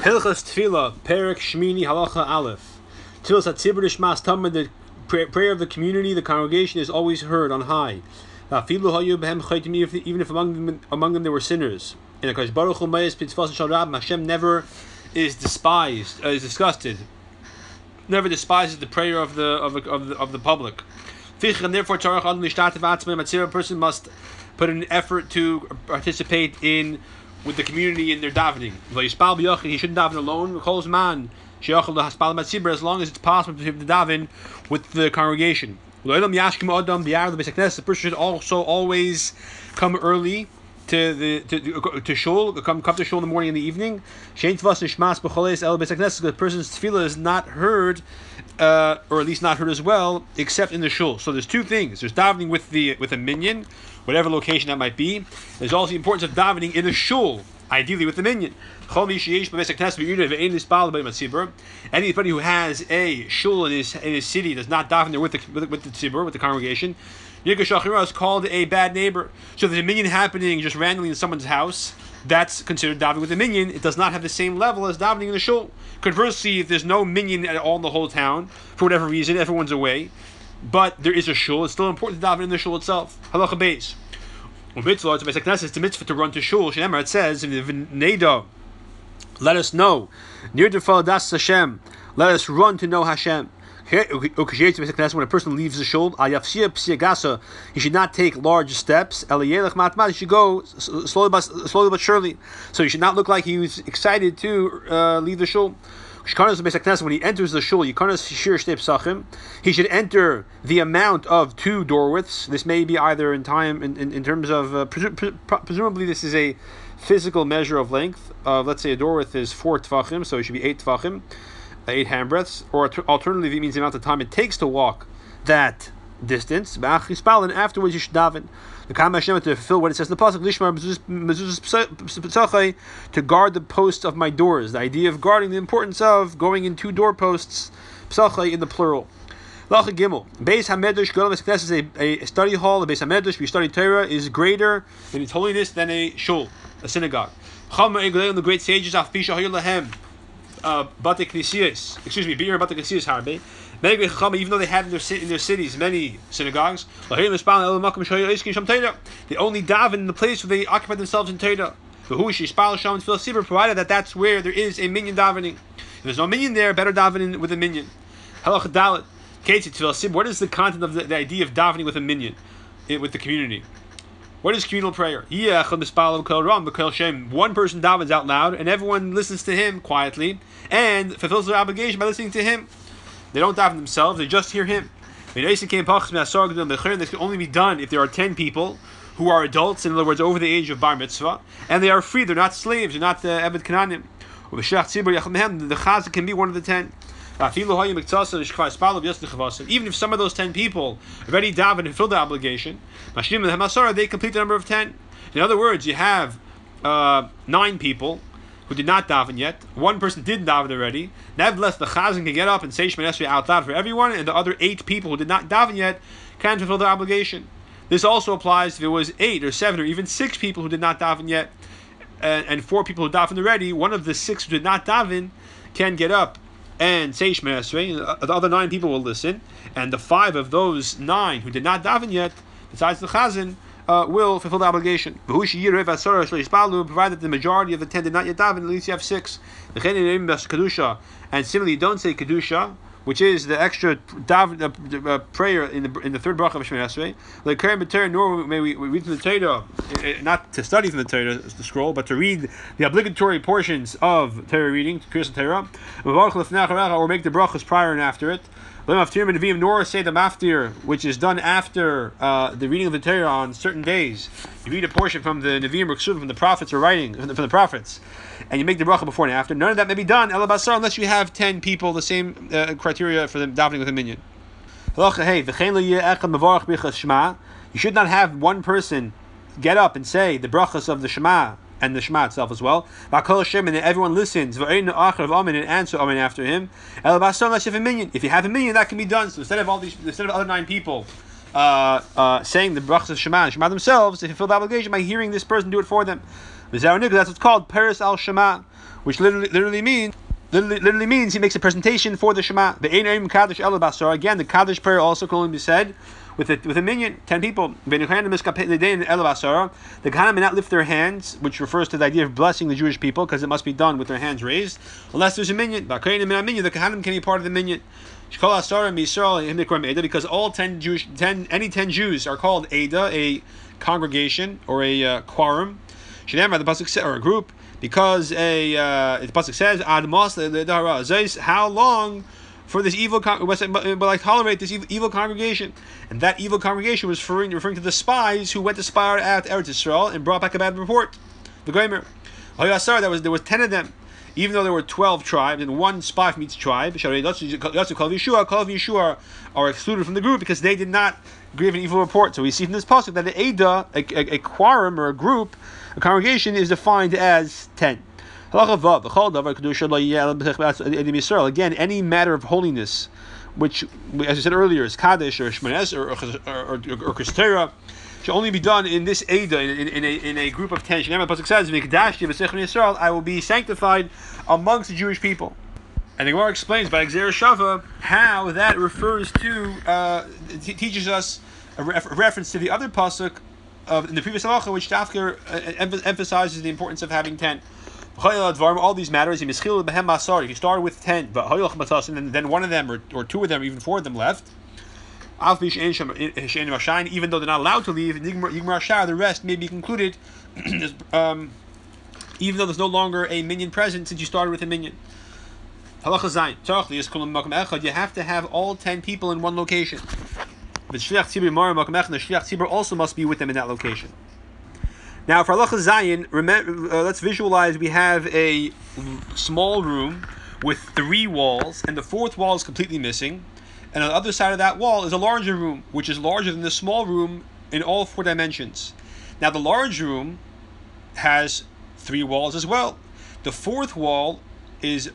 Hilchas Tefillah, Perek Shmini Halacha Aleph. Tefillah Satzibur Shmas Tamid, the prayer of the community, the congregation is always heard on high. Even if among them, among them there were sinners. In a Baruch Hashem never is despised, uh, is disgusted, never despises the prayer of the of of the, of the public. And therefore, a person must put an effort to participate in with the community in their davening. He shouldn't daven alone. Calls man As long as it's possible for him to daven with the congregation. The person should also always come early to the to, to shul, come come to shul in the morning and the evening. The person's tefillah is not heard, uh, or at least not heard as well, except in the shul. So there's two things. There's davening with the with a minyan, whatever location that might be. There's also the importance of davening in the shul, ideally with the minyan. Anybody who has a shul in his in his city does not daven there with the with, with the tzibur, with the congregation. Yiga is called a bad neighbor. So a minyan happening just randomly in someone's house, that's considered davening with a minyan. It does not have the same level as davening in the shul. Conversely, if there's no minyan at all in the whole town, for whatever reason, everyone's away, but there is a shul, it's still important to daven in the shul itself. Halacha Beis. It's a mitzvah to run to shul. It says in the Neda, let us know. Near the das Hashem, let us run to know Hashem. When a person leaves the shul, he should not take large steps. He should go slowly but, slowly but surely. So he should not look like he was excited to uh, leave the shul. When he enters the shul, he should enter the amount of two door widths. This may be either in time, in, in, in terms of, uh, presu- presumably, this is a physical measure of length. Of let's say a door width is four tefachim, so it should be eight tefachim eight handbreadths, or alternatively, it means the amount of time it takes to walk that distance. And afterwards, you should daven. The Kam Hashem to fulfill what it says in the pasuk to guard the posts of my doors. The idea of guarding the importance of going in two doorposts, psachai in the plural. Lacha Gimel. Beis Hamedrash Golam is a, study hall. The Beis Hamedrash, we study Torah, is greater in its holiness than a shul, a synagogue. Chama the great sages, Afpisha Hayulahem uh, Bate excuse me, Beer Bate Knesiyas Harbe. Even though they had in their, in their cities many synagogues, they only daven in the place where they occupy themselves in Torah. Provided that that's where there is a minyan davening. If there's no minyan there, better daven with a dalet. What is the content of the, the idea of davening with a minyan, eh, with the community? What is communal prayer? One person davens out loud, and everyone listens to him quietly and fulfills their obligation by listening to him. They don't daven themselves; they just hear him. This can only be done if there are ten people who are adults, in other words, over the age of bar mitzvah, and they are free. They're not slaves. They're not uh, ebed kananim. The chazan can be one of the ten. Even if some of those ten people already davened and fulfilled the obligation, they complete the number of ten. In other words, you have uh, nine people who did not daven yet. One person did daven already. Nevertheless, the chazan can get up and say Shemon Esrei out loud for everyone, and the other eight people who did not daven yet can fulfill their obligation. This also applies if it was eight or seven or even six people who did not daven yet, and, and four people who davened already. One of the six who did not daven can get up and say Shema Esrei. The other nine people will listen, and the five of those nine who did not daven yet, besides the Chazan, uh, will fulfill the obligation. Provided the majority of the ten did not yet daven, at least you have six. And similarly, don't say kedusha which is the extra dav, uh, uh, prayer in the in the third bracha of Shemini Esrei. Like Karen B'Torah, nor may we, we read from the Torah, eh, eh, not to study from the Torah, the scroll, but to read the obligatory portions of Torah reading, Kriyas Torah, or make the brachas prior and after it. Which is done after uh, the reading of the Torah on certain days. You read a portion from the Nevi'im from the prophets or writing from the, from the prophets and you make the bracha before and after, none of that may be done elabasar unless you have ten people, the same uh, criteria for the davening with a minyan. You should not have one person get up and say the brachas of the Shema and the Shema itself as well. And everyone listens and answer amen after him. If you have a minyan, that can be done. So instead of all these, instead of other nine people uh, uh, saying the brachas of Shema Shema themselves, they fulfill the obligation by hearing this person do it for them. That's what's called Pores al Shema. which literally literally means literally, literally means he makes a presentation for the Shema. The Ein. Again, the Kaddish prayer also can only be said with a, with a minyan, ten people. The Kohanim may not lift their hands, which refers to the idea of blessing the Jewish people, because it must be done with their hands raised, unless there's a minyan. The Kohanim can be part of the minyan. Because all ten Jewish, ten any ten Jews are called Ada, a congregation or a uh, quorum. the pasuk or a group, because a uh, the pasuk says Ad How long? For this evil, con- but I tolerate this evil, congregation. And that evil congregation was referring, referring to the spies who went to spy out Eretz Israel and brought back a bad report. The Gomer. That was there was ten of them, even though there were twelve tribes and one spy from each tribe. Call of Yeshua of Yeshua are excluded from the group because they did not give an evil report. So we see from this pasuk that the Ada, a, a, a quorum or a group, a congregation, is defined as ten. Again, any matter of holiness, which, as I said earlier, is Kaddish or Shmanes or, or, or, or should only be done in this Ada, in, in, a, in a group of ten. Says, I will be sanctified amongst the Jewish people. And the Gemara explains by Gezeira Shava how that refers to, uh, t- teaches us a, a, reference to the other Pasuk of, in the previous halacha, which Tafkir uh, emphasizes the importance of having ten all these matters. He started with ten, but and then one of them or, or two of them, even four of them left. Even though they're not allowed to leave, the rest may be concluded, um, even though there's no longer a minyan present since you started with a minyan. You have to have all ten people in one location. The also must be with them in that location. Now, for Halacha Zayin, remember, uh, let's visualize we have a small room with three walls, and the fourth wall is completely missing. And on the other side of that wall is a larger room, which is larger than the small room in all four dimensions. Now, the large room has three walls as well. The fourth wall is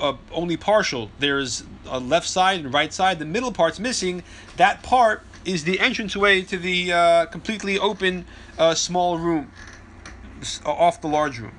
uh, only partial. There's a left side and right side. The middle part's missing. That part is the entranceway to the uh, completely open uh, small room off the large room.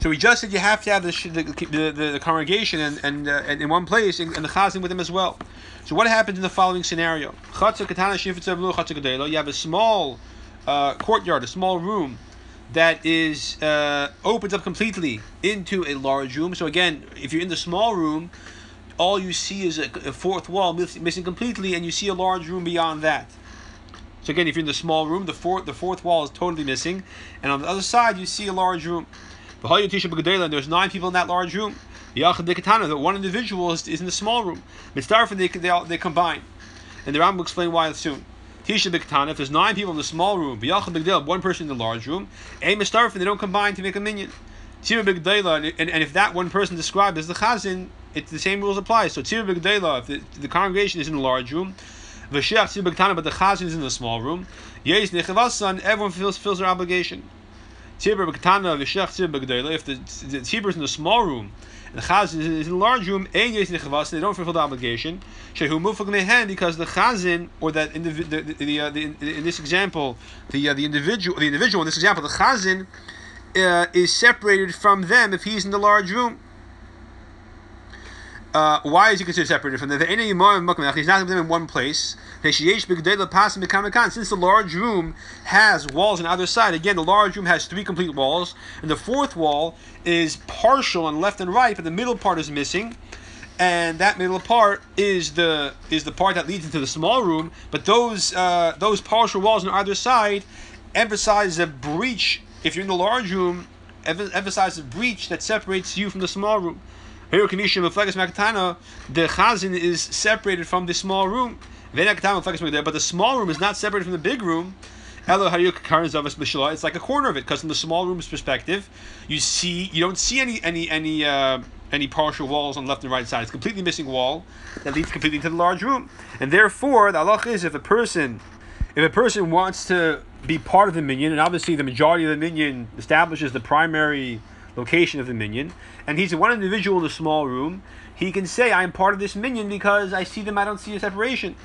So we just said you have to have the the, the, the congregation and and, uh, and, in one place and, and the chazan with them as well. So what happens in the following scenario? You have a small uh, courtyard, a small room that is uh, opens up completely into a large room. So again, if you're in the small room, all you see is a, a fourth wall missing completely, and you see a large room beyond that. So again, if you're in the small room, the fourth the fourth wall is totally missing, and on the other side you see a large room. There's nine people in that large room. That one individual is, is in the small room. Mitzdarfin they they, they combine, and the Ram will explain why soon. Tisha if there's nine people in the small room, one person in the large room, a Mitzdarfin they don't combine to make a minyan. And, and if that one person described as the Chazan, it, the same rules apply. So Tzir B'Gdela, if the, the congregation is in the large room, V'shiach tzibur b'ktana, but the chazan is in the small room. Yeis nechavasan, everyone fulfills, fills their obligation. Tzibur b'ktana, v'shiach tzibur b'gdela, if the, the tzibur is in the small room, and the chazan is in the large room, ein yeis nechavasan, they don't fulfill the obligation. Shehu mufak because the chazan, or that in the, the, the, uh, the, in this example, the, uh, the individual, the individual in this example, the chazan, uh, is separated from them if he's in the large room. Uh, why is he considered separated from them? He's not them in one place. Since the large room has walls on either side, again, the large room has three complete walls, and the fourth wall is partial on left and right, but the middle part is missing. And that middle part is the is the part that leads into the small room. But those uh, those partial walls on either side emphasize the breach. If you're in the large room, emphasize the breach that separates you from the small room. Here, Kanishim Makatana, the Chazan is separated from the small room. But the small room is not separated from the big room. It's like a corner of it, because from the small room's perspective, you see you don't see any any any uh, any partial walls on left and right side. It's completely missing wall that leads completely to the large room. And therefore, the halach is if a person if a person wants to be part of the minyan, and obviously the majority of the minyan establishes the primary location of the minyan, and he's one individual in a small room, he can say, I'm part of this minyan because I see them, I don't see a separation.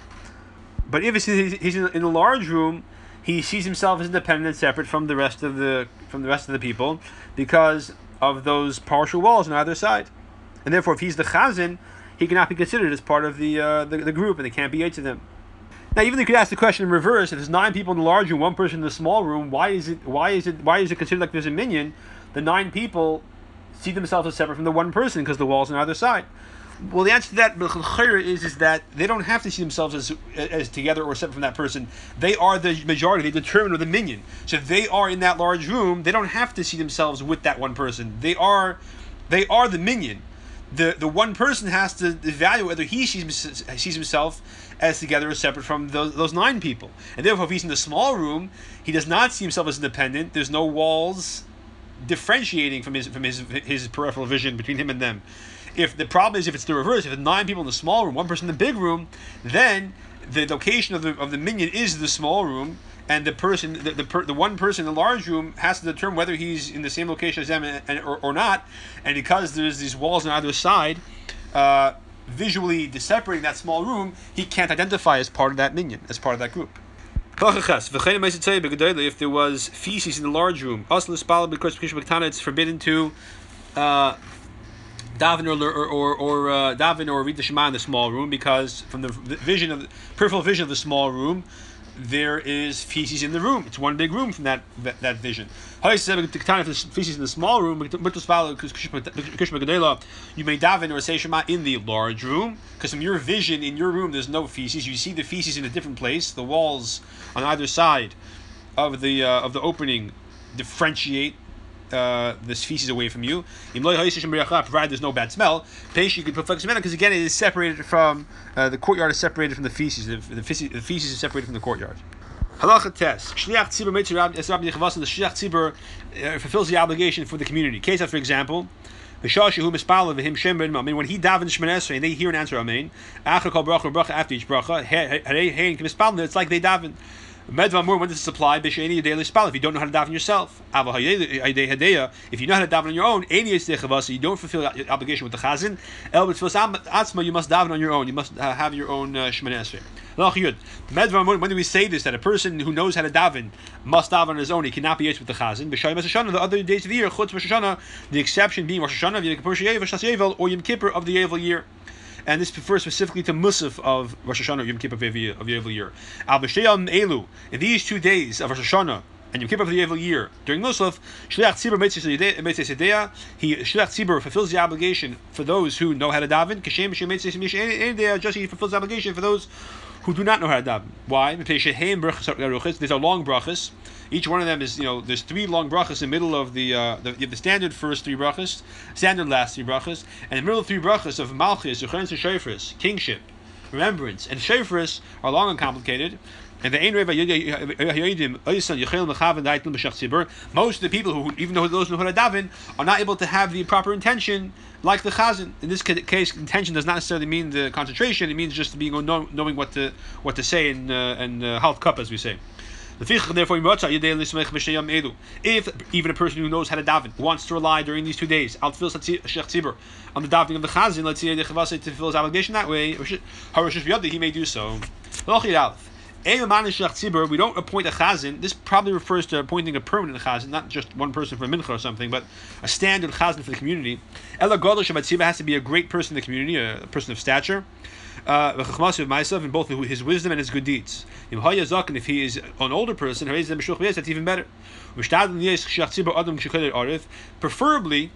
But if he's in a large room, he sees himself as independent and separate from the rest of the from the rest of the people because of those partial walls on either side. And therefore, if he's the chazan, he cannot be considered as part of the, uh, the, the group, and they can't be eight to them. Now, even if you could ask the question in reverse: If there's nine people in the large room, one person in the small room, why is it why is it why is it considered like there's a minyan? The nine people see themselves as separate from the one person because the walls on either side. Well, the answer to that is is that they don't have to see themselves as as together or separate from that person. They are the majority. They determine the minyan. So if they are in that large room, they don't have to see themselves with that one person. They are they are the minyan. The the one person has to evaluate whether he sees, sees himself as together or separate from those, those nine people. And therefore, if he's in the small room, he does not see himself as independent. There's no walls differentiating from his from his his peripheral vision between him and them. If the problem is if it's the reverse, if it's nine people in the small room, one person in the big room, then the location of the of the minyan is the small room, and the person the the, per, the one person in the large room has to determine whether he's in the same location as them and, and or, or not. And because there's these walls on either side. Uh, visually separating that small room, he can't identify as part of that minyan, as part of that group. If there was feces in the large room, it's forbidden to uh, daven or or or, or uh, daven or read the Shema in the small room because from the vision of the peripheral vision of the small room, there is feces in the room. It's one big room from that that, that vision. Feces in the small room, you may daven or say Shema in the large room because from your vision in your room there's no feces. You see the feces in a different place. The walls on either side of the uh, of the opening differentiate uh, this feces away from you. Provided there's no bad smell, you could put because again it is separated from uh, the courtyard is separated from the feces. The, the, feces, the feces is separated from the courtyard. Halacha test. Shliach tzibur mitzvah rabbi The shliach tzibur uh, fulfills the obligation for the community. Case for example. When he davened Shemon Esrei and they hear an answer Amen, after kol bracha bracha after each bracha, it's like they daven. Medvamur, when does this apply? B'sheini daily spell. If you don't know how to daven yourself, if you know how to daven on your own, you don't fulfill your obligation with the chazan. El atzma, you must daven on your own. You must uh, have your own uh, shemana esrei. When do we say this? That a person who knows how to daven must daven on his own. He cannot be with the chazan. B'shayim Hashanah, the other days of the year, chutz the exception being Rosh Hashanah, Yom Kippur, or Yom Kippur of the Yovel year and this refers specifically to Musaf of Rosh Hashanah, Yom Kippur of the Yovel year. Al Elu, in these two days of Rosh Hashanah, and Yom Kippur of the Yovel year, during Musaf, Shliach Tzibur Mitzvah he Shliach Tzibur fulfills the obligation for those who know how to daven. Kashem Shem Mitzvah just he fulfills the obligation for those who do not know how to daven. Why? These are long brachas. Each one of them is, you know, there's three long brachas in the middle of the, uh, the, the standard first three brachas, standard last three brachas, and the middle three brachas of Malchus, Zuchrenis, and Shofris, kingship, remembrance, and Shofris are long and complicated. And the most of the people who, even though those who to daven, are not able to have the proper intention, like the chazan. In this case, intention does not necessarily mean the concentration; it means just being knowing what to what to say in uh, in uh, half cup, as we say. If even a person who knows how to daven wants to rely during these two days, on the davening of the chazan, let's say the chavase to fulfill his obligation that way, he may do so. We don't appoint a chazan. This probably refers to appointing a permanent chazan, not just one person for a mincha or something, but a standard chazan for the community. Ella has to be a great person in the community, a person of stature uh, myself in both his wisdom and his good deeds. If he is an older person, that's even better. Preferably,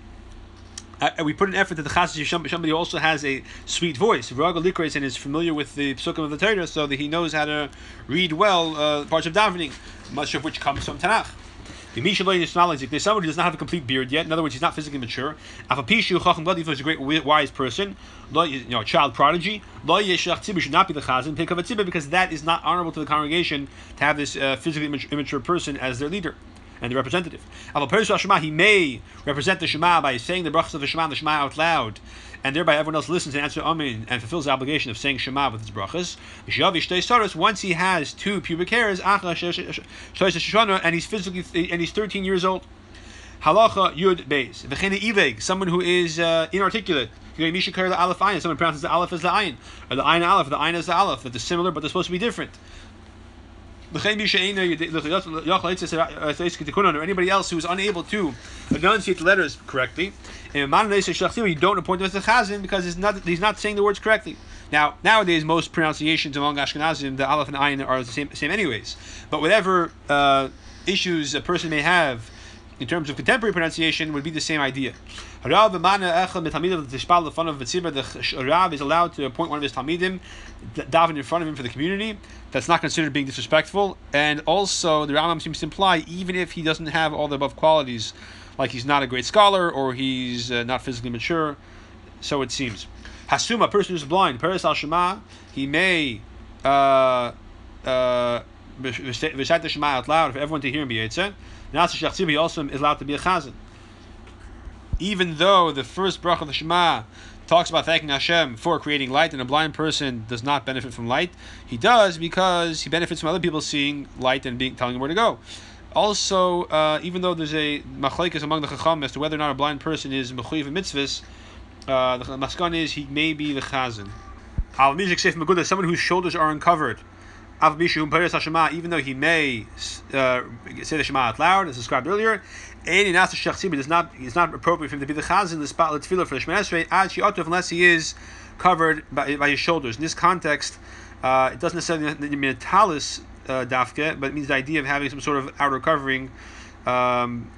uh, we put an effort that the chassid somebody also has a sweet voice. Raga Likres and is familiar with the psukim of the Torah, so that he knows how to read well uh, parts of davening, much of which comes from Tanakh. There's someone who does not have a complete beard yet. In other words, he's not physically mature. Afapishu Chacham Gadi is a great wise person, you know, a child prodigy. Lo Yeshach Tzibur should not be the chazan. Pick up a because that is not honorable to the congregation to have this uh, physically immature person as their leader and the representative. He may represent the Shema by saying the brachas of the Shema and the Shema out loud, and thereby everyone else listens and answers Amen and fulfills the obligation of saying Shema with his brachas. Once he has two pubic hairs, and he's physically and he's 13 years old. Halacha Yud Beis. V'chene Iveg, someone who is uh, inarticulate. Someone pronounces the Aleph as the Ayin, or the Ayin Aleph, the Ayin as the Aleph. That they're similar, but they're supposed to be different. Or anybody else who is unable to enunciate the letters correctly. And you don't appoint him as the chazan because he's not he's not saying the words correctly. Now nowadays most pronunciations among Ashkenazim the aleph and ayin are the same same anyways. But whatever uh, issues a person may have in terms of contemporary pronunciation would be the same idea. Rav is allowed to appoint one of his Talmidim, daven in front of him for the community. That's not considered being disrespectful. And also, the Rambam seems to imply, even if he doesn't have all the above qualities, like he's not a great scholar or he's uh, not physically mature, so it seems. Hasuma, person who's blind, Pores al Shema, he may uh, uh, recite the Shema out loud for everyone to hear him. Nasa Shachtzim, also is allowed to be a chazan. Even though the first bracha of the Shema talks about thanking Hashem for creating light, and a blind person does not benefit from light, he does because he benefits from other people seeing light and being telling him where to go. Also, uh, even though there's a machlekes among the chacham as to whether or not a blind person is mechuyev mitzvahs, uh, the maskan is he may be the chazan. Al music safe someone whose shoulders are uncovered even though he may uh, say the Shema out loud, as described earlier, and in Asa Shachsim, it is not it's not appropriate for him to be the chazan the spot tefillah for the Shema Esrei ad shi'otov unless he is covered by, by his shoulders. In this context, uh, it doesn't necessarily mean a talis uh, dafke, but it means the idea of having some sort of outer covering, um,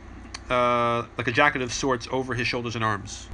uh, like a jacket of sorts over his shoulders and arms.